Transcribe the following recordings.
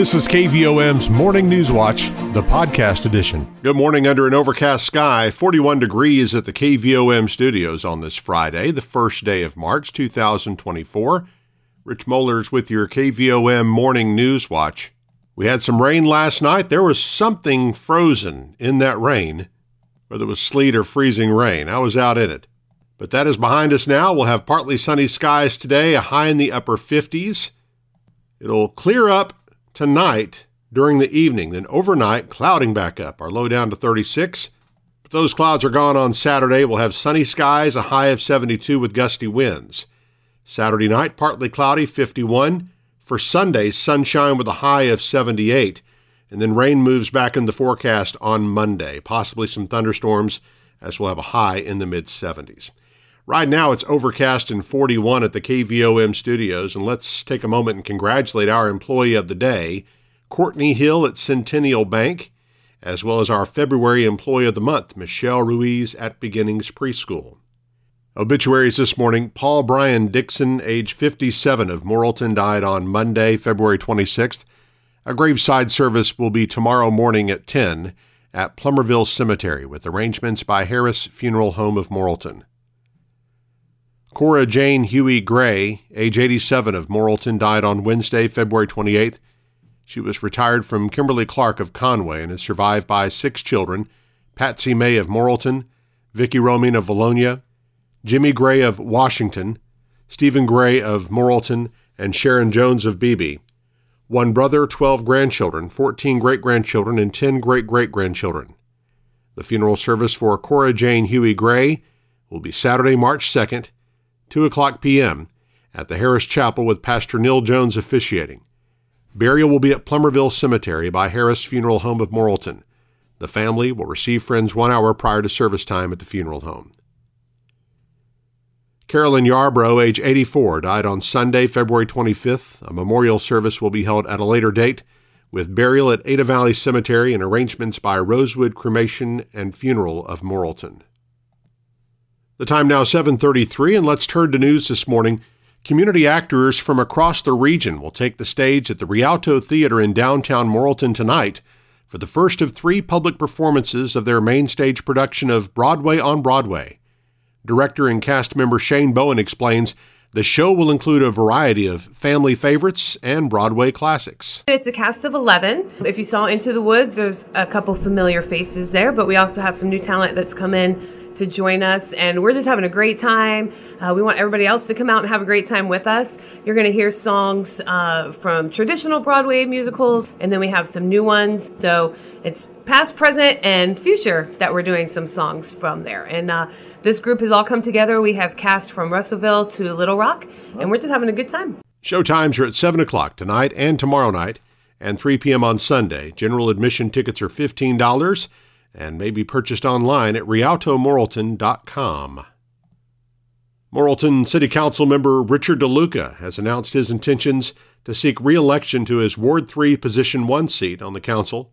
This is KVOM's Morning News Watch, the podcast edition. Good morning under an overcast sky. 41 degrees at the KVOM studios on this Friday, the first day of March 2024. Rich Mollers with your KVOM Morning News Watch. We had some rain last night. There was something frozen in that rain, whether it was sleet or freezing rain. I was out in it. But that is behind us now. We'll have partly sunny skies today, a high in the upper 50s. It'll clear up tonight during the evening. Then overnight, clouding back up. Our low down to 36. But those clouds are gone on Saturday. We'll have sunny skies, a high of 72 with gusty winds. Saturday night, partly cloudy, 51. For Sunday, sunshine with a high of 78. And then rain moves back in the forecast on Monday, possibly some thunderstorms, as we'll have a high in the mid 70s. Right now, it's overcast and 41 at the KVOM studios, and let's take a moment and congratulate our employee of the day, Courtney Hill at Centennial Bank, as well as our February employee of the month, Michelle Ruiz at Beginnings Preschool. Obituaries this morning Paul Brian Dixon, age 57 of Morrilton, died on Monday, February 26th. A graveside service will be tomorrow morning at 10 at Plumerville Cemetery with arrangements by Harris Funeral Home of Morrilton. Cora Jane Huey Gray, age 87 of Morrilton, died on Wednesday, February 28th. She was retired from Kimberly Clark of Conway and is survived by six children Patsy May of Morrilton, Vicki Roming of Vilonia, Jimmy Gray of Washington, Stephen Gray of Morrilton, and Sharon Jones of Beebe. One brother, 12 grandchildren, 14 great grandchildren, and 10 great great grandchildren. The funeral service for Cora Jane Huey Gray will be Saturday, March 2nd 2 o'clock p.m., at the Harris Chapel with Pastor Neil Jones officiating. Burial will be at Plumerville Cemetery by Harris Funeral Home of Morrilton. The family will receive friends one hour prior to service time at the funeral home. Carolyn Yarbrough, age 84, died on Sunday, February 25th. A memorial service will be held at a later date, with burial at Ada Valley Cemetery and arrangements by Rosewood Cremation and Funeral of Morrilton. The time now 7:33 and let's turn to news this morning. Community actors from across the region will take the stage at the Rialto Theater in downtown Morrilton tonight for the first of 3 public performances of their main stage production of Broadway on Broadway. Director and cast member Shane Bowen explains the show will include a variety of family favorites and Broadway classics. It's a cast of 11. If you saw Into the Woods, there's a couple familiar faces there, but we also have some new talent that's come in to join us, and we're just having a great time. Uh, we want everybody else to come out and have a great time with us. You're going to hear songs uh, from traditional Broadway musicals, and then we have some new ones. So it's past, present, and future that we're doing some songs from there. And uh, this group has all come together. We have cast from Russellville to Little Rock, and we're just having a good time. Show times are at 7 o'clock tonight and tomorrow night, and 3 p.m. on Sunday. General admission tickets are $15 and may be purchased online at rialtomorrilton.com. Morrilton City Council member Richard DeLuca has announced his intentions to seek re-election to his Ward 3 Position 1 seat on the council.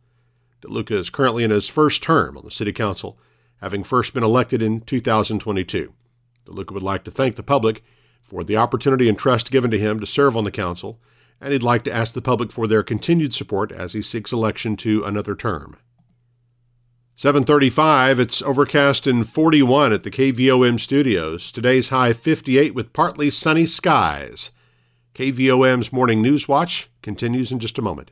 DeLuca is currently in his first term on the City Council, having first been elected in 2022. DeLuca would like to thank the public for the opportunity and trust given to him to serve on the council, and he'd like to ask the public for their continued support as he seeks election to another term. 735, it's overcast and 41 at the KVOM studios. Today's high 58 with partly sunny skies. KVOM's Morning News Watch continues in just a moment.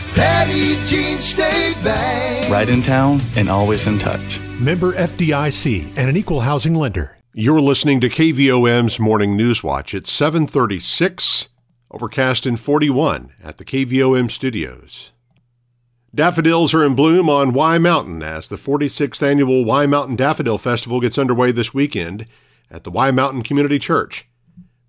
Petit Jean State Bank. Right in town and always in touch. Member FDIC and an equal housing lender. You're listening to KVOM's Morning News Watch. It's 736, overcast in 41 at the KVOM studios. Daffodils are in bloom on Wye Mountain as the 46th annual Wye Mountain Daffodil Festival gets underway this weekend at the Wye Mountain Community Church.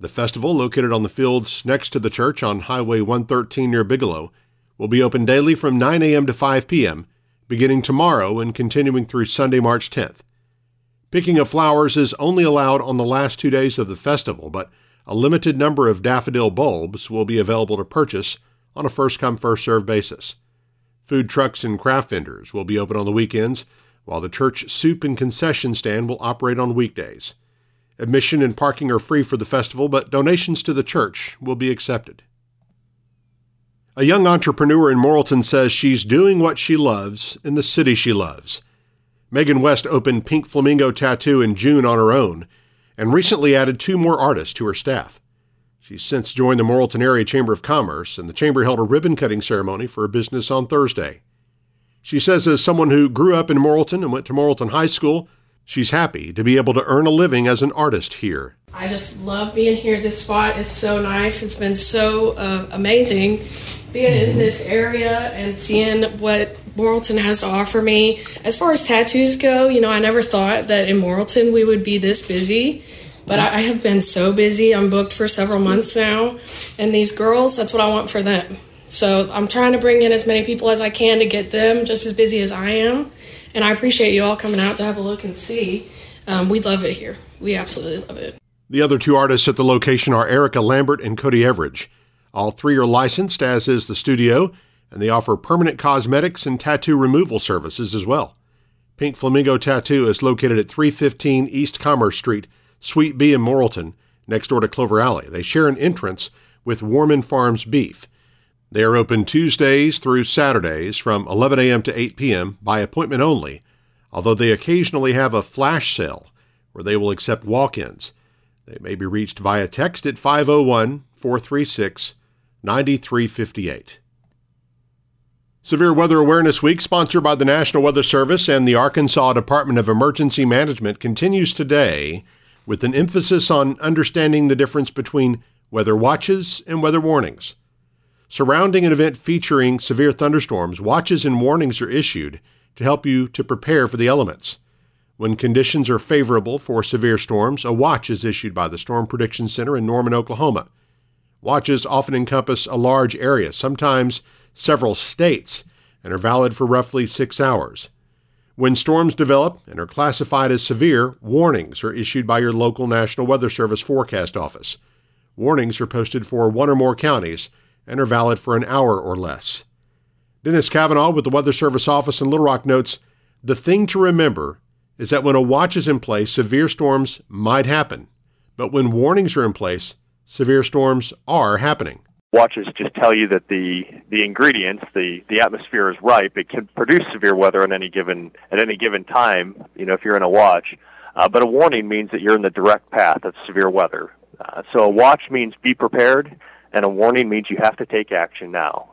The festival, located on the fields next to the church on Highway 113 near Bigelow, will be open daily from 9 a.m. to 5 p.m., beginning tomorrow and continuing through Sunday, March 10th. Picking of flowers is only allowed on the last two days of the festival, but a limited number of daffodil bulbs will be available to purchase on a first come, first served basis. Food trucks and craft vendors will be open on the weekends, while the church soup and concession stand will operate on weekdays. Admission and parking are free for the festival, but donations to the church will be accepted. A young entrepreneur in Morrilton says she's doing what she loves in the city she loves. Megan West opened Pink Flamingo Tattoo in June on her own and recently added two more artists to her staff. She's since joined the Morrilton Area Chamber of Commerce, and the Chamber held a ribbon cutting ceremony for her business on Thursday. She says, as someone who grew up in Morrilton and went to Morrilton High School, she's happy to be able to earn a living as an artist here. I just love being here. This spot is so nice. It's been so uh, amazing being in this area and seeing what Morrilton has to offer me. As far as tattoos go, you know, I never thought that in Morrilton we would be this busy. But I, I have been so busy. I'm booked for several months now. And these girls, that's what I want for them. So I'm trying to bring in as many people as I can to get them just as busy as I am. And I appreciate you all coming out to have a look and see. Um, we love it here. We absolutely love it. The other two artists at the location are Erica Lambert and Cody Everidge. All three are licensed, as is the studio, and they offer permanent cosmetics and tattoo removal services as well. Pink Flamingo Tattoo is located at 315 East Commerce Street, Suite B in Morrilton, next door to Clover Alley. They share an entrance with Warman Farms Beef. They are open Tuesdays through Saturdays from 11 a.m. to 8 p.m. by appointment only, although they occasionally have a flash sale where they will accept walk ins. They may be reached via text at 501 436 9358. Severe Weather Awareness Week, sponsored by the National Weather Service and the Arkansas Department of Emergency Management, continues today with an emphasis on understanding the difference between weather watches and weather warnings. Surrounding an event featuring severe thunderstorms, watches and warnings are issued to help you to prepare for the elements. When conditions are favorable for severe storms, a watch is issued by the Storm Prediction Center in Norman, Oklahoma. Watches often encompass a large area, sometimes several states, and are valid for roughly six hours. When storms develop and are classified as severe, warnings are issued by your local National Weather Service forecast office. Warnings are posted for one or more counties and are valid for an hour or less. Dennis Kavanaugh with the Weather Service office in Little Rock notes The thing to remember is that when a watch is in place, severe storms might happen. But when warnings are in place, severe storms are happening watches just tell you that the the ingredients, the the atmosphere is ripe. It can produce severe weather at any given at any given time. You know, if you're in a watch, uh, but a warning means that you're in the direct path of severe weather. Uh, so a watch means be prepared, and a warning means you have to take action now.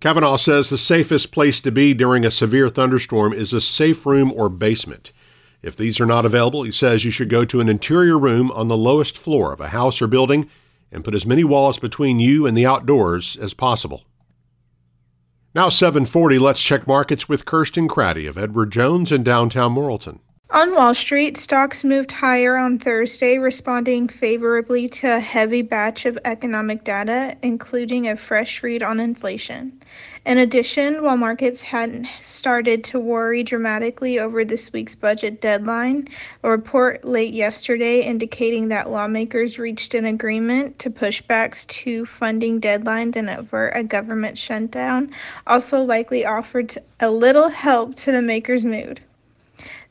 Kavanaugh says the safest place to be during a severe thunderstorm is a safe room or basement. If these are not available, he says you should go to an interior room on the lowest floor of a house or building and put as many walls between you and the outdoors as possible. Now 740, let's check markets with Kirsten Craddy of Edward Jones in downtown Morrilton. On Wall Street, stocks moved higher on Thursday, responding favorably to a heavy batch of economic data, including a fresh read on inflation. In addition, while markets hadn't started to worry dramatically over this week's budget deadline, a report late yesterday indicating that lawmakers reached an agreement to push backs to funding deadlines and avert a government shutdown also likely offered a little help to the makers' mood.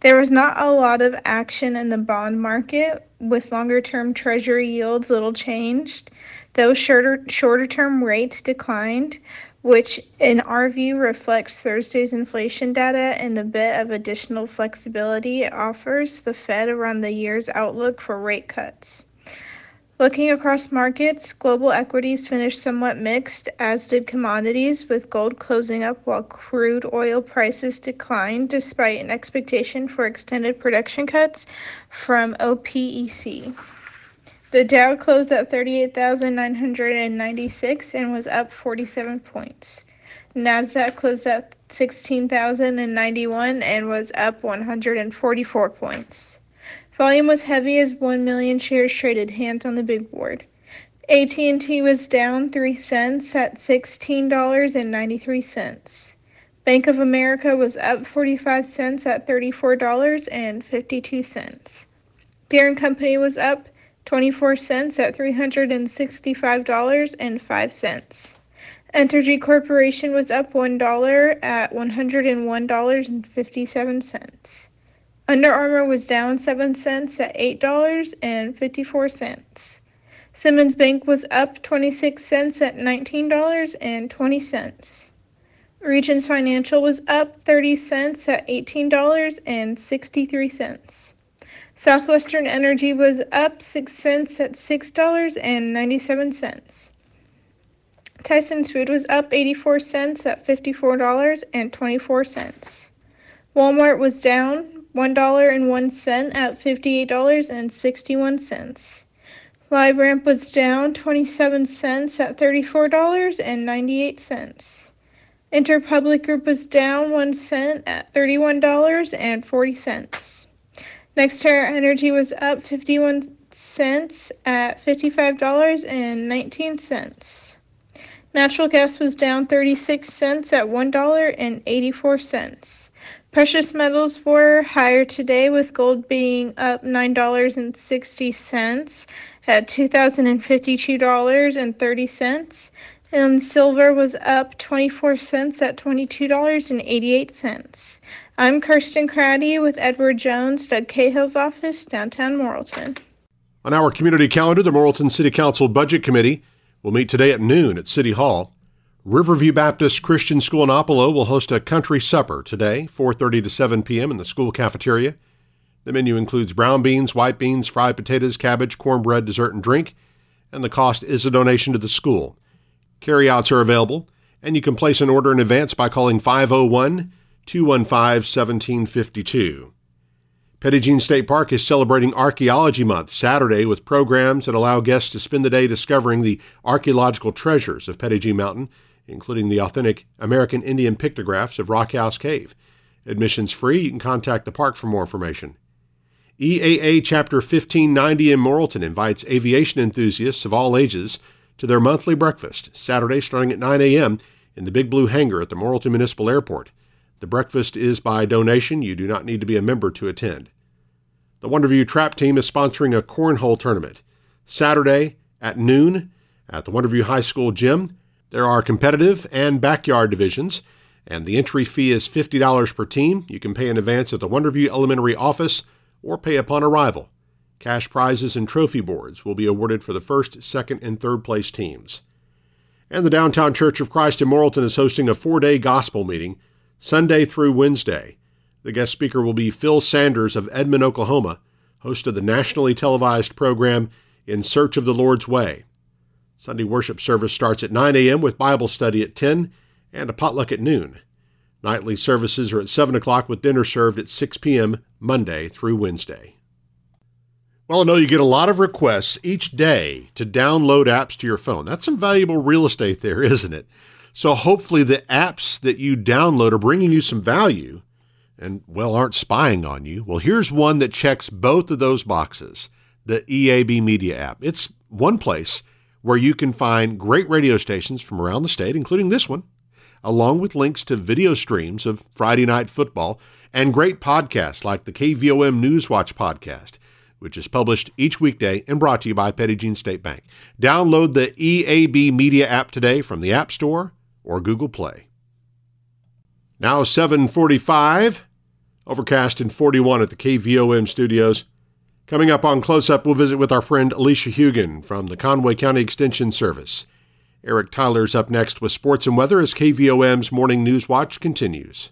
There was not a lot of action in the bond market, with longer term treasury yields little changed, though shorter, shorter term rates declined, which in our view reflects Thursday's inflation data and the bit of additional flexibility it offers the Fed around the year's outlook for rate cuts. Looking across markets, global equities finished somewhat mixed, as did commodities, with gold closing up while crude oil prices declined despite an expectation for extended production cuts from OPEC. The Dow closed at 38,996 and was up 47 points. Nasdaq closed at 16,091 and was up 144 points. Volume was heavy as 1 million shares traded hands on the big board. AT&T was down 3 cents at $16.93. Bank of America was up 45 cents at $34.52. Deere & Company was up 24 cents at $365.05. Entergy Corporation was up $1 at $101.57. Under Armour was down 7 cents at $8.54. Simmons Bank was up 26 cents at $19.20. Regions Financial was up 30 cents at $18.63. Southwestern Energy was up 6 cents at $6.97. Tyson's Food was up 84 cents at $54.24. Walmart was down $1.01 at $58.61. LiveRamp was down 27 cents at $34.98. Interpublic Group was down 1 cent at $31.40. NextEra Energy was up 51 cents at $55.19. Natural gas was down 36 cents at $1.84. Precious metals were higher today, with gold being up $9.60 at $2,052.30 and silver was up 24 cents at $22.88. I'm Kirsten Craddy with Edward Jones, Doug Cahill's office, downtown Morrilton. On our community calendar, the Morrilton City Council Budget Committee will meet today at noon at City Hall. Riverview Baptist Christian School in Oppelo will host a country supper today, 4:30 to 7 p.m. in the school cafeteria. The menu includes brown beans, white beans, fried potatoes, cabbage, cornbread, dessert, and drink, and the cost is a donation to the school. Carryouts are available, and you can place an order in advance by calling 501 215 1752. Petit Jean State Park is celebrating Archaeology Month Saturday with programs that allow guests to spend the day discovering the archaeological treasures of Jean Mountain, including the authentic American Indian pictographs of Rock House Cave. Admissions free. You can contact the park for more information. EAA Chapter 1590 in Morrilton invites aviation enthusiasts of all ages to their monthly breakfast, Saturday starting at 9 a.m. in the Big Blue Hangar at the Morrilton Municipal Airport. The breakfast is by donation. You do not need to be a member to attend. The Wonderview Trap Team is sponsoring a cornhole tournament Saturday at noon at the Wonderview High School gym. There are competitive and backyard divisions, and the entry fee is $50 per team. You can pay in advance at the Wonderview Elementary office or pay upon arrival. Cash prizes and trophy boards will be awarded for the first, second, and third place teams. And the Downtown Church of Christ in Morrilton is hosting a four day gospel meeting Sunday through Wednesday. The guest speaker will be Phil Sanders of Edmond, Oklahoma, host of the nationally televised program In Search of the Lord's Way. Sunday worship service starts at 9 a.m. with Bible study at 10 and a potluck at noon. Nightly services are at 7 o'clock with dinner served at 6 p.m. Monday through Wednesday. Well, I know you get a lot of requests each day to download apps to your phone. That's some valuable real estate there, isn't it? So hopefully the apps that you download are bringing you some value and, well, aren't spying on you. Well, here's one that checks both of those boxes the EAB Media app. It's one place where you can find great radio stations from around the state, including this one, along with links to video streams of Friday Night Football and great podcasts like the KVOM Newswatch podcast which is published each weekday and brought to you by Petit Jean State Bank. Download the EAB Media app today from the App Store or Google Play. Now 745, overcast and 41 at the KVOM studios. Coming up on Close Up, we'll visit with our friend Alicia Hugen from the Conway County Extension Service. Eric Tyler's up next with sports and weather as KVOM's Morning News Watch continues.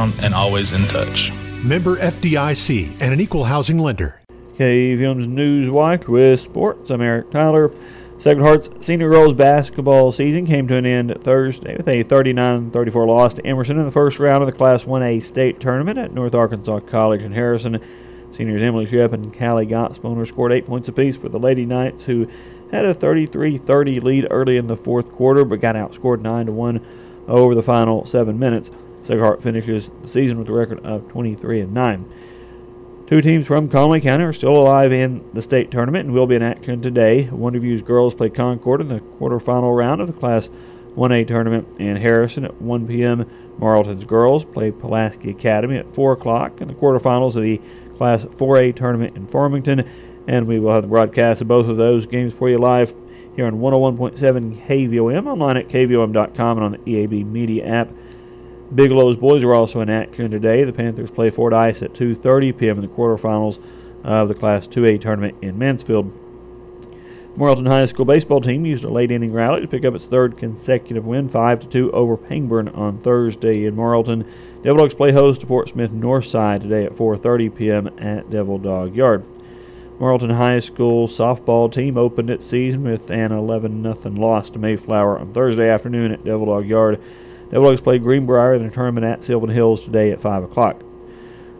and always in touch. Member FDIC and an equal housing lender. KVOM's News Watch with sports. I'm Eric Tyler. Sacred Heart's senior girls basketball season came to an end Thursday with a 39-34 loss to Emerson in the first round of the Class 1A state tournament at North Arkansas College in Harrison. Seniors Emily Shep and Callie Gottsponer scored eight points apiece for the Lady Knights, who had a 33-30 lead early in the fourth quarter, but got outscored 9-1 over the final seven minutes. Heart finishes the season with a record of 23 and 9. Two teams from Conway County are still alive in the state tournament and will be in action today. Wonderview's girls play Concord in the quarterfinal round of the Class 1A tournament in Harrison at 1 p.m. Morrilton's girls play Pulaski Academy at 4 o'clock in the quarterfinals of the Class 4A tournament in Farmington. And we will have the broadcast of both of those games for you live here on 101.7 KVOM, online at KVOM.com, and on the EAB Media app. Bigelow's boys are also in action today. The Panthers play Fort Ice at 2:30 p.m. in the quarterfinals of the Class 2A tournament in Mansfield. Morrilton High School baseball team used a late inning rally to pick up its third consecutive win, 5 2 over Pangburn on Thursday in Morrilton. Devil Dogs play host to Fort Smith Northside today at 4:30 p.m. at Devil Dog Yard. Morrilton High School softball team opened its season with an 11 0 loss to Mayflower on Thursday afternoon at Devil Dog Yard. Devil Dogs play Greenbrier in a tournament at Sylvan Hills today at 5 o'clock.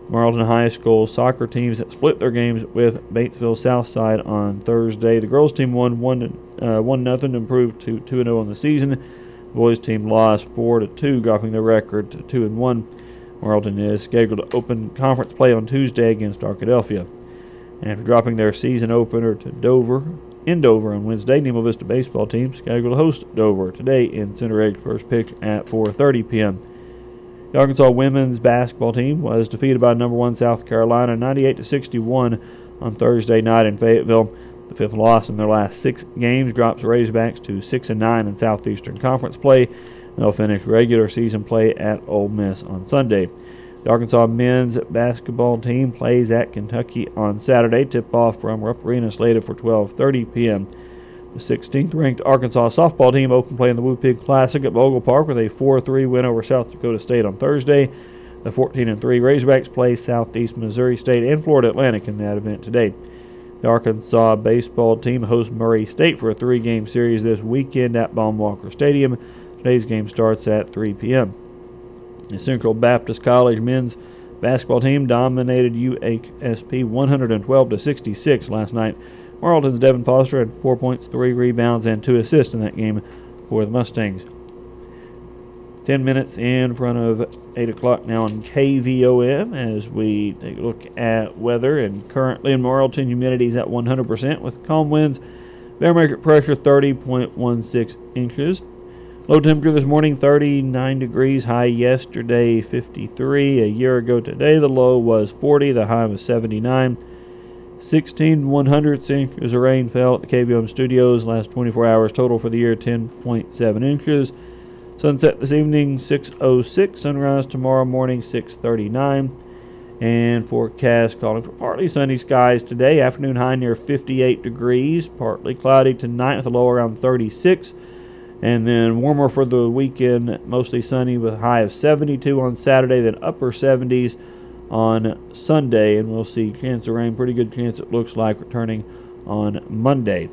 Morrilton High School soccer teams split their games with Batesville Southside on Thursday. The girls team won 1 uh, 1 0 to improve to 2 0 on the season. The boys team lost 4 to 2, dropping their record to 2 and 1. Morrilton is scheduled to open conference play on Tuesday against Arkadelphia. And After dropping their season opener to Dover, in Dover on Wednesday. Nemo Vista baseball team scheduled to host Dover today in Center Ridge. First pitch at 4:30 p.m. The Arkansas women's basketball team was defeated by number one South Carolina 98 to 61 on Thursday night in Fayetteville. The fifth loss in their last six games drops Razorbacks to six and nine in Southeastern Conference play. They'll finish regular season play at Ole Miss on Sunday. The Arkansas men's basketball team plays at Kentucky on Saturday. Tip-off from Rupp Arena slated for 12:30 p.m. The 16th ranked Arkansas softball team opened play in the Woo Pig Classic at Bogle Park with a 4-3 win over South Dakota State on Thursday. The 14 and 3 Razorbacks play Southeast Missouri State and Florida Atlantic in that event today. The Arkansas baseball team hosts Murray State for a three-game series this weekend at Baum-Walker Stadium. Today's game starts at 3 p.m. The Central Baptist College men's basketball team dominated UHSP 112 to 66 last night. Morrilton's Devin Foster had four points, three rebounds, and two assists in that game for the Mustangs. Ten minutes in front of 8 o'clock now on KVOM as we take a look at weather. And currently in Marlton, humidity is at 100% with calm winds. Barometric pressure 30.16 inches. Low temperature this morning 39 degrees, high yesterday 53. A year ago today, the low was 40, the high was 79. 16 100 inches of rain fell at the KVOM studios last 24 hours. Total for the year 10.7 inches. Sunset this evening 6:06. Sunrise tomorrow morning 6:39. And forecast calling for partly sunny skies today. Afternoon high near 58 degrees. Partly cloudy tonight with a low around 36. And then warmer for the weekend, mostly sunny with a high of 72 on Saturday, then upper 70s on Sunday. And we'll see chance of rain, pretty good chance it looks like, returning on Monday.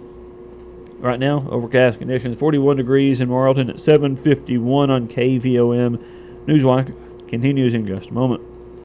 Right now, overcast conditions, 41 degrees in Morrilton at 751 on KVOM. Newswatch continues in just a moment.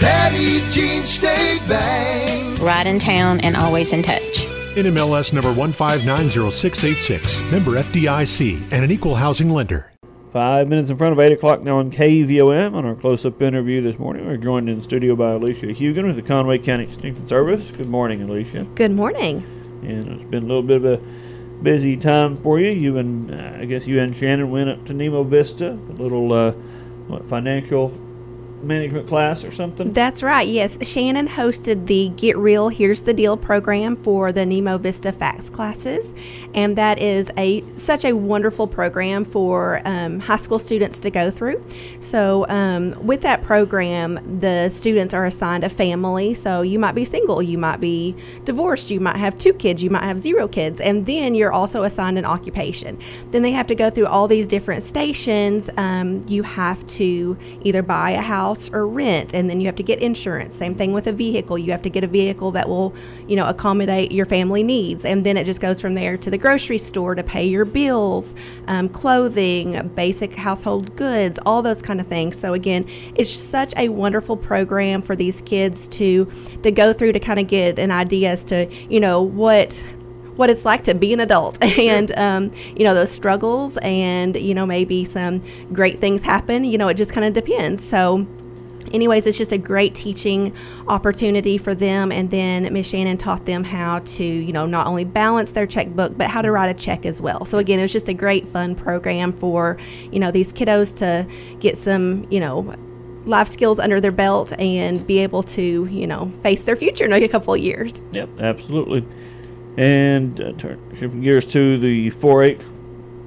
Petit Jean State Bank. Right in town and always in touch. NMLS number 1590686, member FDIC, and an equal housing lender. Five minutes in front of 8 o'clock now on KVOM. On our close up interview this morning, we're joined in studio by Alicia Hugen with the Conway County Extension Service. Good morning, Alicia. Good morning. And it's been a little bit of a busy time for you. You and, uh, I guess you and Shannon went up to Nemo Vista, a little uh, what, financial management class or something. That's right. Yes, Shannon hosted the Get Real Here's the Deal program for the Nemo Vista FACS classes, and that is a such a wonderful program for um, high school students to go through. So um, with that program, the students are assigned a family. So you might be single, you might be divorced, you might have two kids, you might have zero kids, and then you're also assigned an occupation. Then they have to go through all these different stations. Um, you have to either buy a house or rent, and then you have to get insurance. Same thing with a vehicle. You have to get a vehicle that will, you know, accommodate your family needs, and then it just goes from there to the grocery store to pay your bills, um, clothing, basic household goods, all those kind of things. So again, it's such a wonderful program for these kids to to go through to kind of get an idea as to you know what what it's like to be an adult and um, you know those struggles and you know maybe some great things happen you know it just kind of depends so anyways it's just a great teaching opportunity for them and then miss shannon taught them how to you know not only balance their checkbook but how to write a check as well. So again it was just a great fun program for you know these kiddos to get some you know life skills under their belt and be able to you know face their future in a couple of years. Yep, absolutely. And uh, turn, gears to the 4-H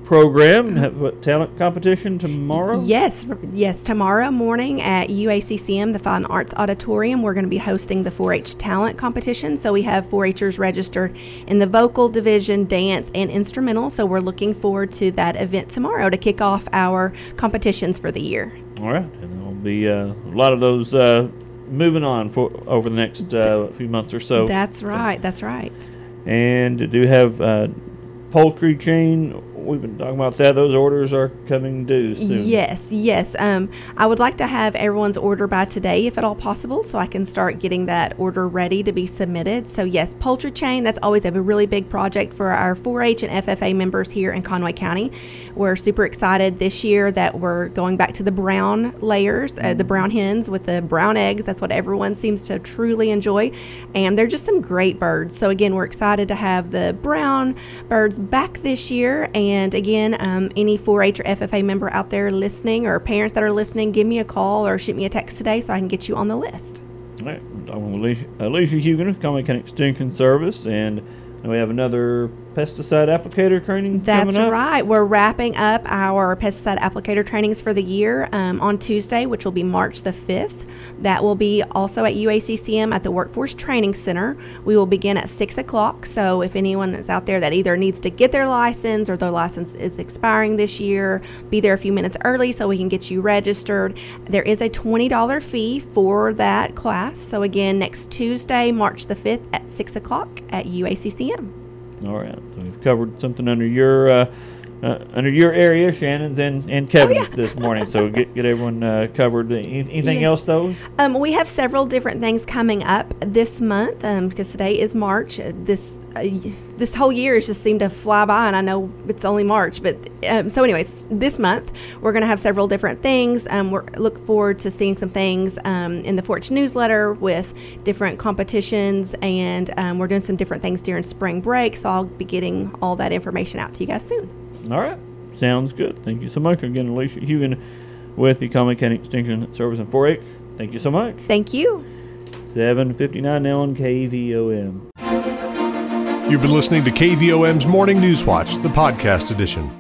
program, have talent competition tomorrow. Yes, yes. Tomorrow morning at UACCM, the Fine Arts Auditorium, we're going to be hosting the 4-H talent competition. So we have 4-Hers registered in the vocal division, dance, and instrumental. So we're looking forward to that event tomorrow to kick off our competitions for the year. All right, and there'll be uh, a lot of those uh, moving on for over the next uh, few months or so. that's right. That's right. And do you have uh, poultry chain. We've been talking about that. Those orders are coming due soon. Yes, yes. Um, I would like to have everyone's order by today, if at all possible, so I can start getting that order ready to be submitted. So, yes, poultry chain, that's always a really big project for our 4 H and FFA members here in Conway County. We're super excited this year that we're going back to the brown layers, uh, the brown hens with the brown eggs. That's what everyone seems to truly enjoy. And they're just some great birds. So, again, we're excited to have the brown birds back this year. And again, um, any 4 H or FFA member out there listening or parents that are listening, give me a call or shoot me a text today so I can get you on the list. All right, I'm Alicia, Alicia with Conway Extension Service, and we have another pesticide applicator training That's coming up. right. We're wrapping up our pesticide applicator trainings for the year um, on Tuesday, which will be March the 5th. That will be also at UACCM at the Workforce Training Center. We will begin at 6 o'clock. So if anyone is out there that either needs to get their license or their license is expiring this year, be there a few minutes early so we can get you registered. There is a $20 fee for that class. So again, next Tuesday, March the 5th at 6 o'clock at UACCM. All right, we've covered something under your uh, uh, under your area, Shannon's and, Oh, and Kevin's this morning. So get get everyone uh, covered. Anything Yes. else though? Um, we have several different things coming up this month um, because today is March. Uh, This uh, this whole year has just seemed to fly by, and I know it's only March. But um, so, anyways, this month we're going to have several different things. Um, we're look forward to seeing some things um, in the 4-H newsletter with different competitions, and um, we're doing some different things during spring break. So I'll be getting all that information out to you guys soon. All right, sounds good. Thank you so much again, Alicia Hugen with the Conway County Extension Service in 4-H. Thank you so much. Thank you. 7:59 now on KVOM. You've been listening to KVOM's Morning News Watch, the podcast edition.